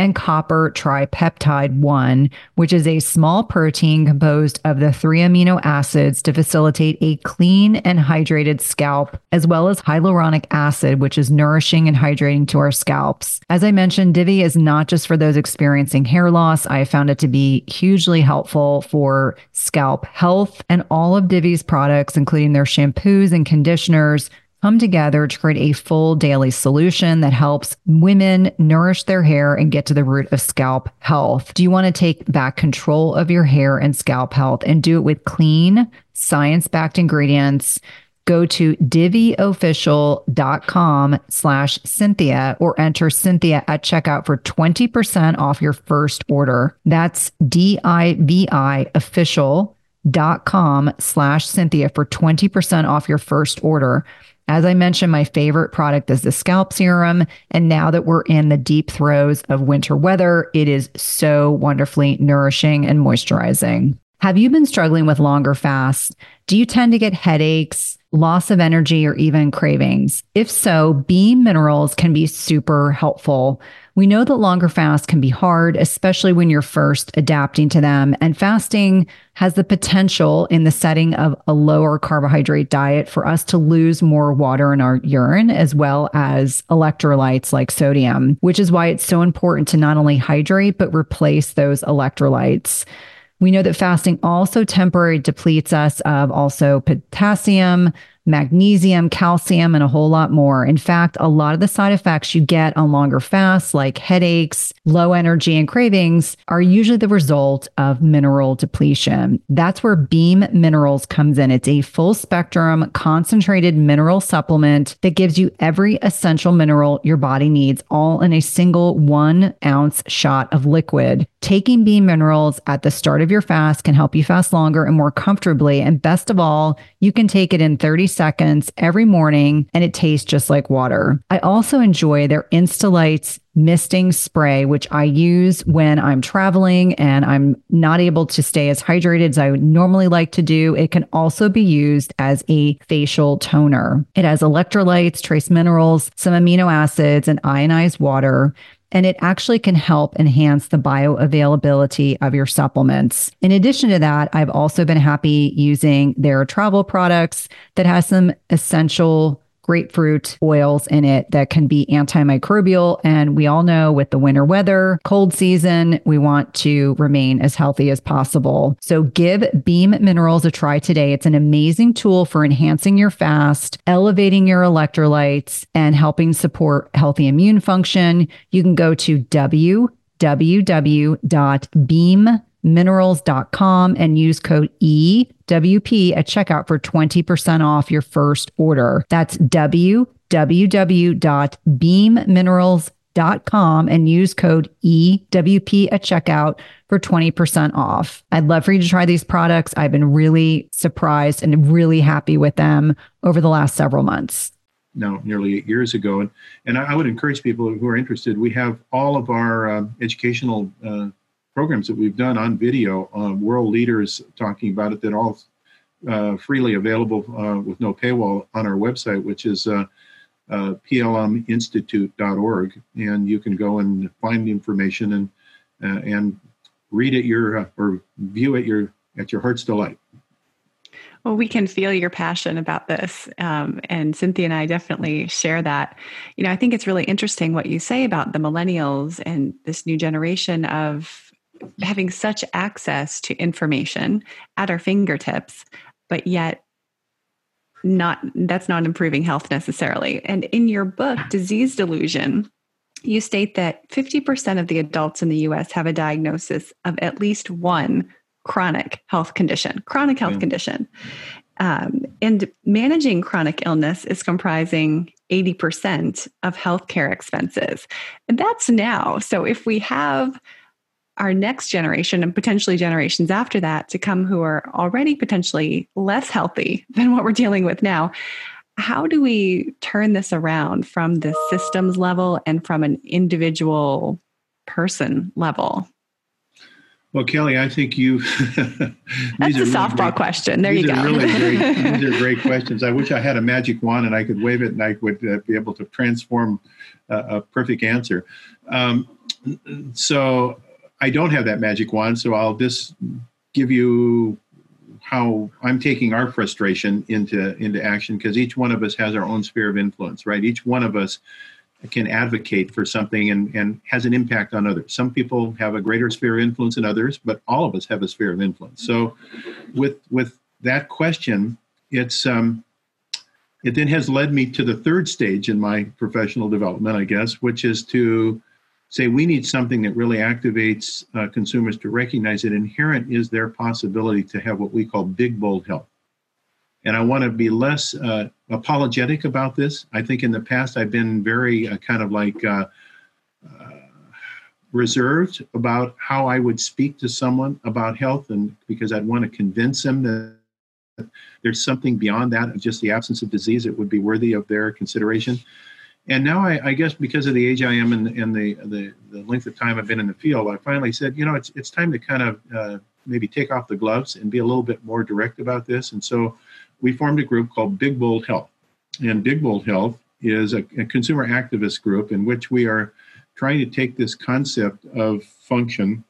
and copper tripeptide 1, which is a small protein composed of the three amino acids to facilitate a clean and hydrated scalp, as well as hyaluronic acid, which is nourishing and hydrating to our scalps. As I mentioned, Divi is not just for those experiencing hair loss. I found it to be hugely helpful for scalp health, and all of Divi's products, including their shampoos and conditioners, come together to create a full daily solution that helps women nourish their hair and get to the root of scalp health. Do you want to take back control of your hair and scalp health and do it with clean, science backed ingredients? Go to diviofficial.com slash Cynthia or enter Cynthia at checkout for 20% off your first order. That's D-I-V-I official.com slash Cynthia for 20% off your first order. As I mentioned, my favorite product is the scalp serum. And now that we're in the deep throes of winter weather, it is so wonderfully nourishing and moisturizing. Have you been struggling with longer fasts? Do you tend to get headaches, loss of energy, or even cravings? If so, Beam Minerals can be super helpful. We know that longer fasts can be hard, especially when you're first adapting to them. And fasting has the potential in the setting of a lower carbohydrate diet for us to lose more water in our urine, as well as electrolytes like sodium, which is why it's so important to not only hydrate, but replace those electrolytes. We know that fasting also temporarily depletes us of also potassium, magnesium, calcium, and a whole lot more. In fact, a lot of the side effects you get on longer fasts, like headaches, low energy, and cravings, are usually the result of mineral depletion. That's where Beam Minerals comes in. It's a full spectrum, concentrated mineral supplement that gives you every essential mineral your body needs, all in a single one ounce shot of liquid. Taking Beam Minerals at the start of your fast can help you fast longer and more comfortably. And best of all, you can take it in 30 seconds every morning and it tastes just like water. I also enjoy their Instalights misting spray, which I use when I'm traveling and I'm not able to stay as hydrated as I would normally like to do. It can also be used as a facial toner. It has electrolytes, trace minerals, some amino acids, and ionized water and it actually can help enhance the bioavailability of your supplements. In addition to that, I've also been happy using their travel products that has some essential grapefruit oils in it that can be antimicrobial. And we all know with the winter weather, cold season, we want to remain as healthy as possible. So give Beam Minerals a try today. It's an amazing tool for enhancing your fast, elevating your electrolytes, and helping support healthy immune function. You can go to www.beam.com minerals.com and use code EWP at checkout for 20% off your first order. That's www.beamminerals.com and use code EWP at checkout for 20% off. I'd love for you to try these products. I've been really surprised and really happy with them over the last several months now nearly eight years ago. And, and I, would encourage people who are interested, we have all of our uh, educational uh, programs that we've done on video, uh, world leaders talking about it, that all uh, freely available uh, with no paywall on our website, which is uh, uh, plminstitute.org, and you can go and find the information and uh, and read it your or view it your at your heart's delight. Well, we can feel your passion about this. Um, and Cynthia and I definitely share that. You know, I think it's really interesting what you say about the millennials and this new generation of having such access to information at our fingertips, but yet not that's not improving health necessarily. And in your book, Disease Delusion, you state that 50% of the adults in the US have a diagnosis of at least one chronic health condition, chronic health yeah. condition. Um, and managing chronic illness is comprising 80% of healthcare expenses. And that's now. So if we have our next generation and potentially generations after that to come who are already potentially less healthy than what we're dealing with now. How do we turn this around from the systems level and from an individual person level? Well, Kelly, I think you. That's a softball great, question. There you go. Really great, these are great questions. I wish I had a magic wand and I could wave it and I would uh, be able to transform uh, a perfect answer. Um, so I don't have that magic wand. So I'll just give you how I'm taking our frustration into into action because each one of us has our own sphere of influence, right? Each one of us can advocate for something and, and has an impact on others. Some people have a greater sphere of influence than others, but all of us have a sphere of influence. So with with that question, it's um, it then has led me to the third stage in my professional development, I guess, which is to say we need something that really activates uh, consumers to recognize that inherent is their possibility to have what we call big, bold health. And I want to be less uh, apologetic about this. I think in the past I've been very uh, kind of like uh, uh, reserved about how I would speak to someone about health, and because I'd want to convince them that there's something beyond that, of just the absence of disease, that would be worthy of their consideration. And now I, I guess because of the age I am and, and the, the, the length of time I've been in the field, I finally said, you know, it's it's time to kind of uh, maybe take off the gloves and be a little bit more direct about this. And so we formed a group called Big Bold Health. And Big Bold Health is a, a consumer activist group in which we are trying to take this concept of function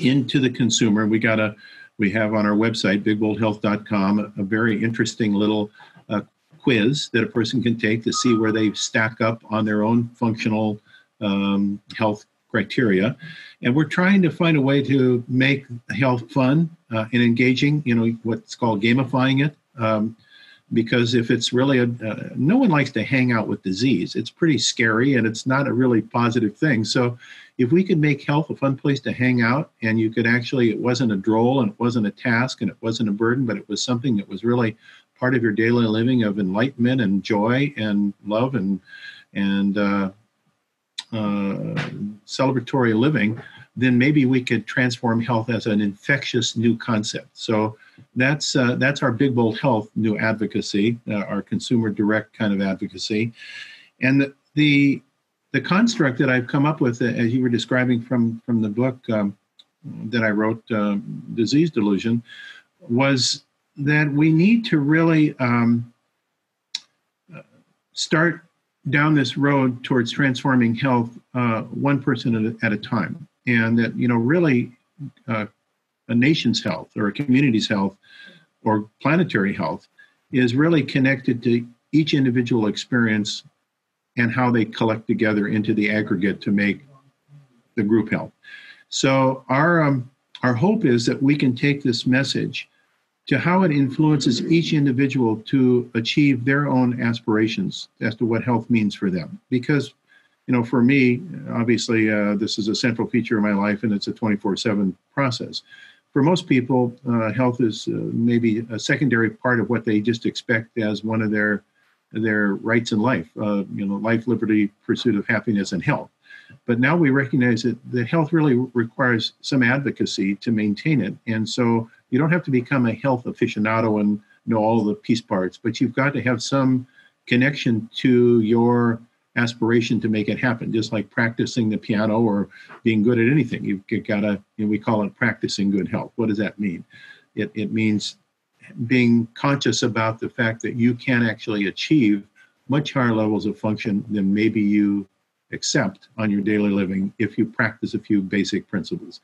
into the consumer. We got a we have on our website bigboldhealth.com a, a very interesting little quiz that a person can take to see where they stack up on their own functional um, health criteria. And we're trying to find a way to make health fun uh, and engaging, you know, what's called gamifying it. Um, because if it's really a, uh, no one likes to hang out with disease. It's pretty scary and it's not a really positive thing. So if we could make health a fun place to hang out and you could actually, it wasn't a droll and it wasn't a task and it wasn't a burden, but it was something that was really part of your daily living of enlightenment and joy and love and, and, uh, uh, celebratory living, then maybe we could transform health as an infectious new concept. So that's uh, that's our big bold health new advocacy, uh, our consumer direct kind of advocacy, and the, the, the construct that I've come up with, uh, as you were describing from from the book um, that I wrote, um, Disease Delusion, was that we need to really um, start down this road towards transforming health uh, one person at a, at a, time. And that you know really uh, a nation's health or a community's health or planetary health is really connected to each individual experience and how they collect together into the aggregate to make the group health. So our um, our hope is that we can take this message to how it influences each individual to achieve their own aspirations as to what health means for them. Because, you know, for me, obviously, uh, this is a central feature of my life and it's a 24 7 process. For most people, uh, health is uh, maybe a secondary part of what they just expect as one of their their rights in life, uh, you know, life, liberty, pursuit of happiness, and health. But now we recognize that the health really requires some advocacy to maintain it. And so you don't have to become a health aficionado and know all the piece parts, but you've got to have some connection to your aspiration to make it happen, just like practicing the piano or being good at anything. You've got to, you know, we call it practicing good health. What does that mean? It, it means being conscious about the fact that you can actually achieve much higher levels of function than maybe you accept on your daily living if you practice a few basic principles.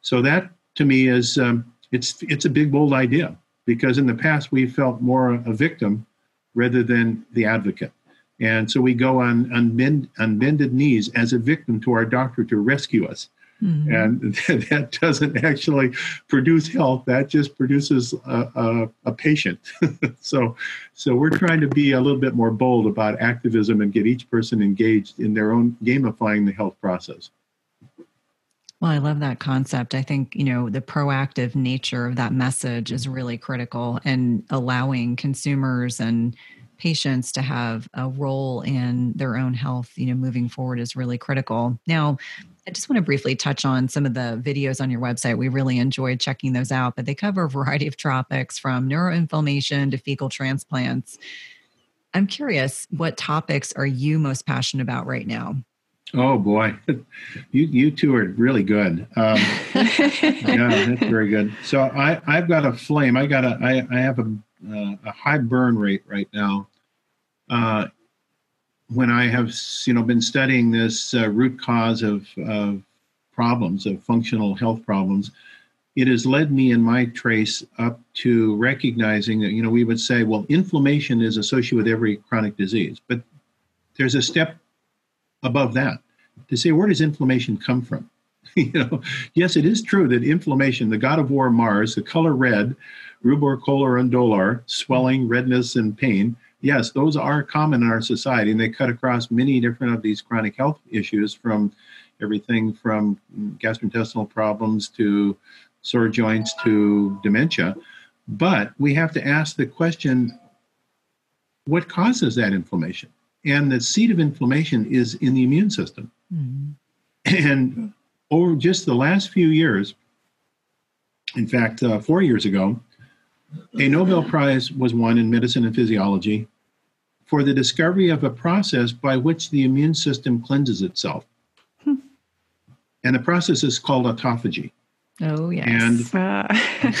So that to me is um, it's it's a big bold idea because in the past we felt more a victim rather than the advocate. And so we go on, on, bend, on bended knees as a victim to our doctor to rescue us. Mm-hmm. And that doesn't actually produce health. That just produces a, a, a patient. so, so we're trying to be a little bit more bold about activism and get each person engaged in their own gamifying the health process. Well, I love that concept. I think, you know, the proactive nature of that message is really critical and allowing consumers and patients to have a role in their own health, you know, moving forward is really critical. Now, I just want to briefly touch on some of the videos on your website. We really enjoyed checking those out, but they cover a variety of topics from neuroinflammation to fecal transplants. I'm curious, what topics are you most passionate about right now? Oh boy, you you two are really good. Um, yeah, that's very good. So I I've got a flame. I got a I I have a uh, a high burn rate right now. Uh, when I have you know been studying this uh, root cause of of problems of functional health problems, it has led me in my trace up to recognizing that you know we would say well inflammation is associated with every chronic disease, but there's a step above that to say where does inflammation come from? You know yes it is true that inflammation the god of war mars the color red rubor calor and dolor swelling redness and pain yes those are common in our society and they cut across many different of these chronic health issues from everything from gastrointestinal problems to sore joints to dementia. But we have to ask the question what causes that inflammation? And the seat of inflammation is in the immune system. Mm-hmm. And over just the last few years, in fact, uh, four years ago, a Nobel Prize was won in medicine and physiology for the discovery of a process by which the immune system cleanses itself. Hmm. And the process is called autophagy. Oh, yes. And uh.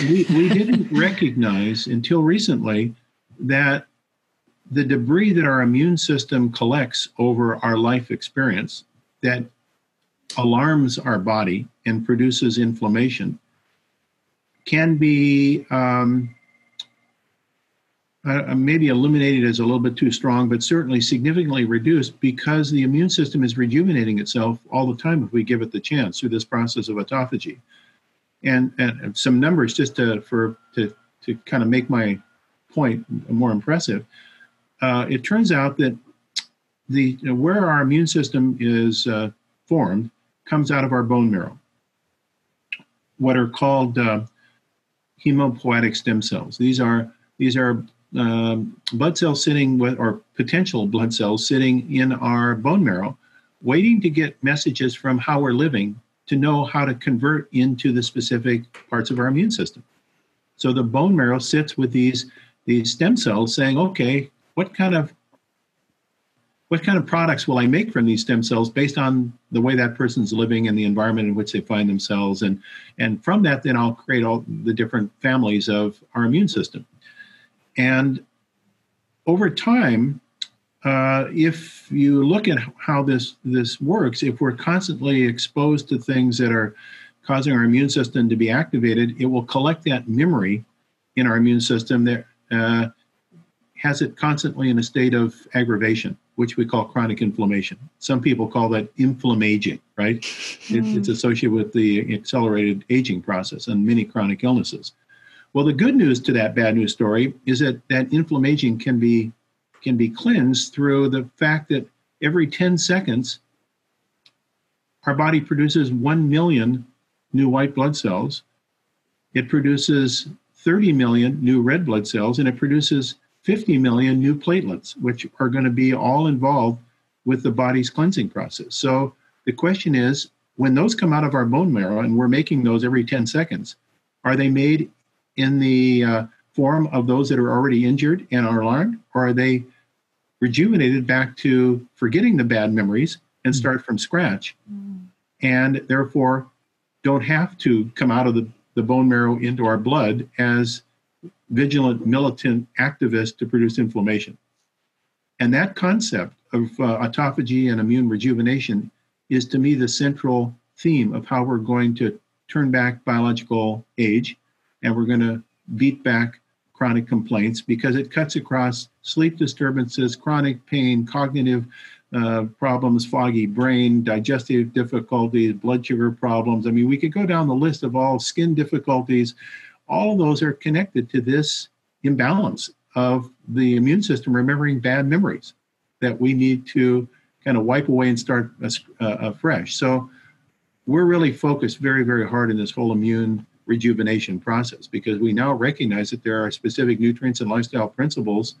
we, we didn't recognize until recently that the debris that our immune system collects over our life experience that alarms our body and produces inflammation can be um, uh, maybe eliminated as a little bit too strong, but certainly significantly reduced because the immune system is rejuvenating itself all the time if we give it the chance through this process of autophagy. And, and some numbers just to, for to, to kind of make my point more impressive uh, it turns out that the you know, where our immune system is uh, formed comes out of our bone marrow. What are called uh, hemopoietic stem cells. These are these are um, blood cells sitting with, or potential blood cells sitting in our bone marrow, waiting to get messages from how we're living to know how to convert into the specific parts of our immune system. So the bone marrow sits with these these stem cells saying, okay, what kind of what kind of products will I make from these stem cells based on the way that person's living and the environment in which they find themselves, and and from that, then I'll create all the different families of our immune system. And over time, uh, if you look at how this this works, if we're constantly exposed to things that are causing our immune system to be activated, it will collect that memory in our immune system that uh, has it constantly in a state of aggravation, which we call chronic inflammation. Some people call that inflammaging, right? Mm. It, it's associated with the accelerated aging process and many chronic illnesses. Well, the good news to that bad news story is that that inflammaging can be can be cleansed through the fact that every 10 seconds our body produces 1 million new white blood cells. It produces 30 million new red blood cells and it produces 50 million new platelets, which are going to be all involved with the body's cleansing process. So the question is when those come out of our bone marrow, and we're making those every 10 seconds, are they made in the uh, form of those that are already injured and are alarmed, or are they rejuvenated back to forgetting the bad memories and mm. start from scratch? Mm. And therefore, don't have to come out of the, the bone marrow into our blood as vigilant militant activists to produce inflammation. And that concept of uh, autophagy and immune rejuvenation is to me the central theme of how we're going to turn back biological age and we're going to beat back chronic complaints because it cuts across sleep disturbances, chronic pain, cognitive uh, problems, foggy brain, digestive difficulties, blood sugar problems. I mean, we could go down the list of all skin difficulties, all those are connected to this imbalance of the immune system remembering bad memories that we need to kind of wipe away and start uh, afresh. So we're really focused very, very hard in this whole immune rejuvenation process because we now recognize that there are specific nutrients and lifestyle principles.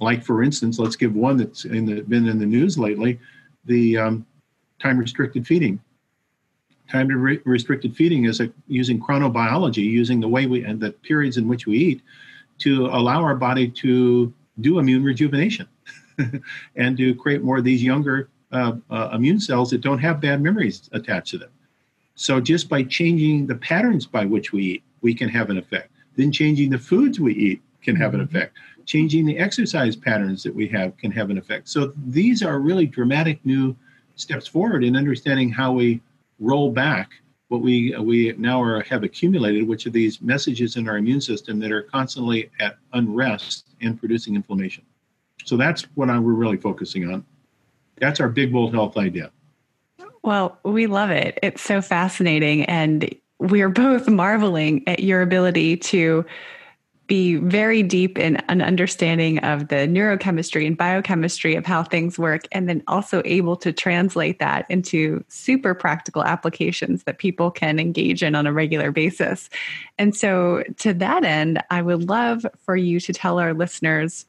Like, for instance, let's give one that's in the, been in the news lately the um, time restricted feeding time to re- restricted feeding is a, using chronobiology, using the way we and the periods in which we eat to allow our body to do immune rejuvenation and to create more of these younger uh, uh, immune cells that don't have bad memories attached to them. So just by changing the patterns by which we eat, we can have an effect. Then changing the foods we eat can have an mm-hmm. effect. Changing the exercise patterns that we have can have an effect. So these are really dramatic new steps forward in understanding how we roll back what we we now are, have accumulated, which are these messages in our immune system that are constantly at unrest and producing inflammation. So that's what I, we're really focusing on. That's our big bold health idea. Well, we love it. It's so fascinating, and we're both marveling at your ability to be very deep in an understanding of the neurochemistry and biochemistry of how things work, and then also able to translate that into super practical applications that people can engage in on a regular basis. And so, to that end, I would love for you to tell our listeners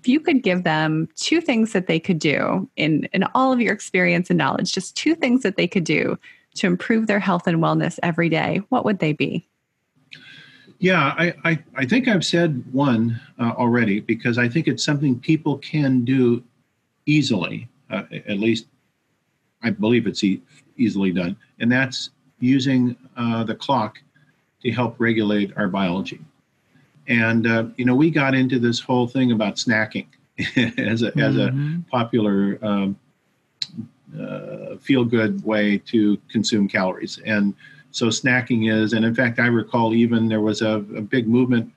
if you could give them two things that they could do in, in all of your experience and knowledge, just two things that they could do to improve their health and wellness every day, what would they be? Yeah, I, I, I think I've said one uh, already because I think it's something people can do easily. Uh, at least I believe it's e- easily done, and that's using uh, the clock to help regulate our biology. And uh, you know, we got into this whole thing about snacking as a mm-hmm. as a popular um, uh, feel good way to consume calories, and so snacking is, and in fact, I recall even there was a, a big movement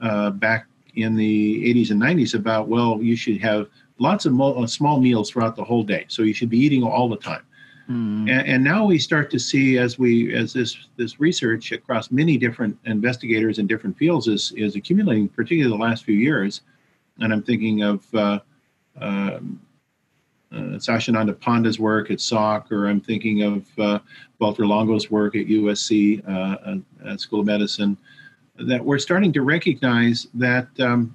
uh, back in the 80s and 90s about, well, you should have lots of mo- uh, small meals throughout the whole day. So you should be eating all the time. Mm. And, and, now we start to see as we as this this research across many different investigators in different fields is is accumulating, particularly the last few years. And I'm thinking of uh, um, uh, Satchidananda Panda's work at Salk, or I'm thinking of uh, Walter Longo's work at USC uh, at School of Medicine, that we're starting to recognize that um,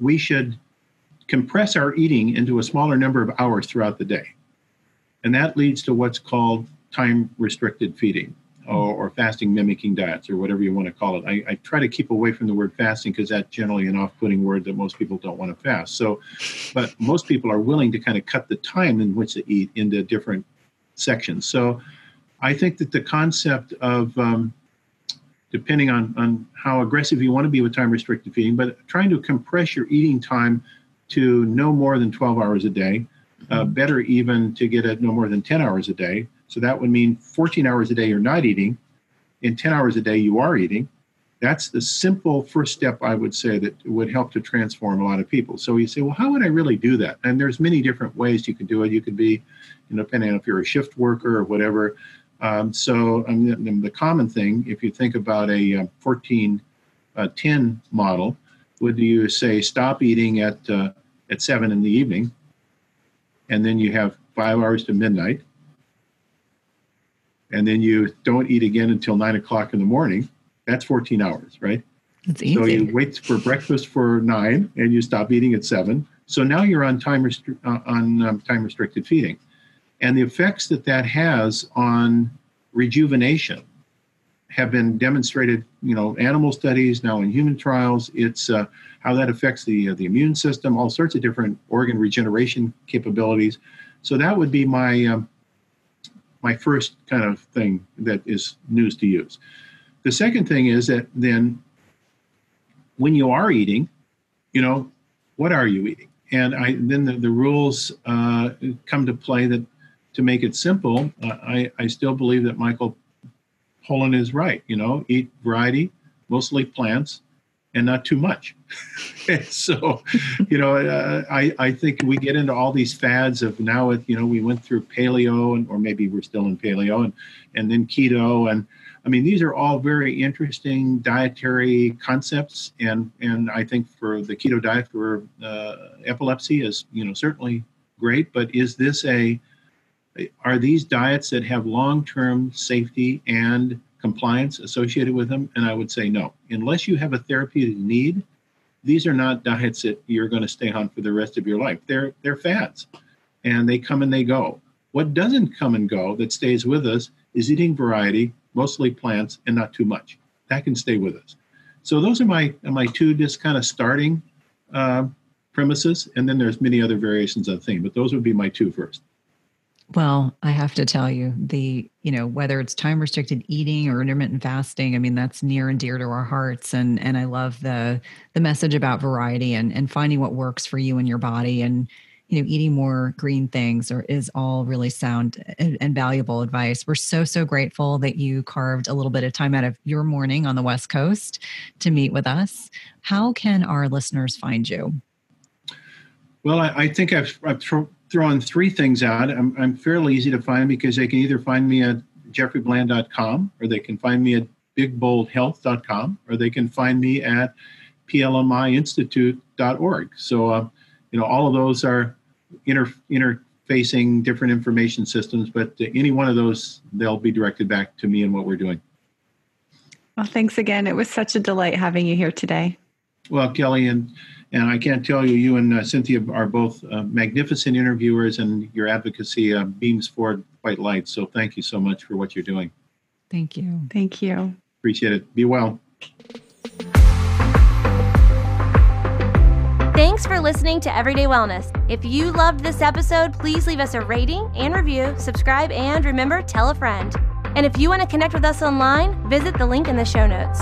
we should compress our eating into a smaller number of hours throughout the day. And that leads to what's called time restricted feeding or, or, fasting mimicking diets or whatever you want to call it. I, I try to keep away from the word fasting because that's generally an off-putting word that most people don't want to fast. So, but most people are willing to kind of cut the time in which they eat into different sections. So, I think that the concept of um, depending on, on how aggressive you want to be with time restricted feeding, but trying to compress your eating time to no more than 12 hours a day, uh, mm-hmm. better even to get it no more than 10 hours a day so that would mean 14 hours a day you're not eating, and 10 hours a day you are eating. That's the simple first step I would say that would help to transform a lot of people. So you say, well, how would I really do that? And there's many different ways you could do it. You could be, you know, depending on if you're a shift worker or whatever. Um, so I mean, the common thing, if you think about a um, 14 uh, 10 model, would you say stop eating at uh, at seven in the evening, and then you have five hours to midnight, and then you don't eat again until nine o'clock in the morning, that's 14 hours, right? It's easy. So you wait for breakfast for nine and you stop eating at seven. So now you're on time restri- uh, on um, time restricted feeding, and the effects that that has on rejuvenation have been demonstrated. You know, animal studies now in human trials. It's uh, how that affects the uh, the immune system, all sorts of different organ regeneration capabilities. So that would be my um, my first kind of thing that is news to use. The second thing is that then when you are eating, you know, what are you eating? And I then the, the rules uh, come to play that to make it simple, uh, I, I still believe that Michael Pollan is right. You know, eat variety, mostly plants, and not too much. so, you know, uh, I I think we get into all these fads of now. It, you know, we went through paleo, and or maybe we're still in paleo, and and then keto, and I mean, these are all very interesting dietary concepts, and and I think for the keto diet for uh, epilepsy is you know certainly great, but is this a are these diets that have long-term safety and compliance associated with them? And I would say no. Unless you have a therapeutic need, these are not diets that you're going to stay on for the rest of your life. They're they're fads, and they come and they go. What doesn't come and go that stays with us is eating variety, mostly plants, and not too much. That can stay with us. So those are my my two just kind of starting uh, premises, and then there's many other variations of the theme, but those would be my two first. Well, I have to tell you, the, you know, whether it's time restricted eating or intermittent fasting, I mean, that's near and dear to our hearts. And and I love the the message about variety and, and finding what works for you and your body and you know, eating more green things or is all really sound and, and valuable advice. We're so, so grateful that you carved a little bit of time out of your morning on the West Coast to meet with us. How can our listeners find you? Well, I, I think I've, I've throwing three things out. I'm, I'm fairly easy to find because they can either find me at jeffreybland.com or they can find me at bigboldhealth.com or they can find me at plmiinstitute.org. So, uh, you know, all of those are inter, interfacing different information systems, but any one of those, they'll be directed back to me and what we're doing. Well, thanks again. It was such a delight having you here today. Well, Kelly, and and I can't tell you, you and uh, Cynthia are both uh, magnificent interviewers, and your advocacy uh, beams forward quite light. So thank you so much for what you're doing. Thank you. Thank you. Appreciate it. Be well. Thanks for listening to Everyday Wellness. If you loved this episode, please leave us a rating and review, subscribe, and remember, tell a friend. And if you want to connect with us online, visit the link in the show notes.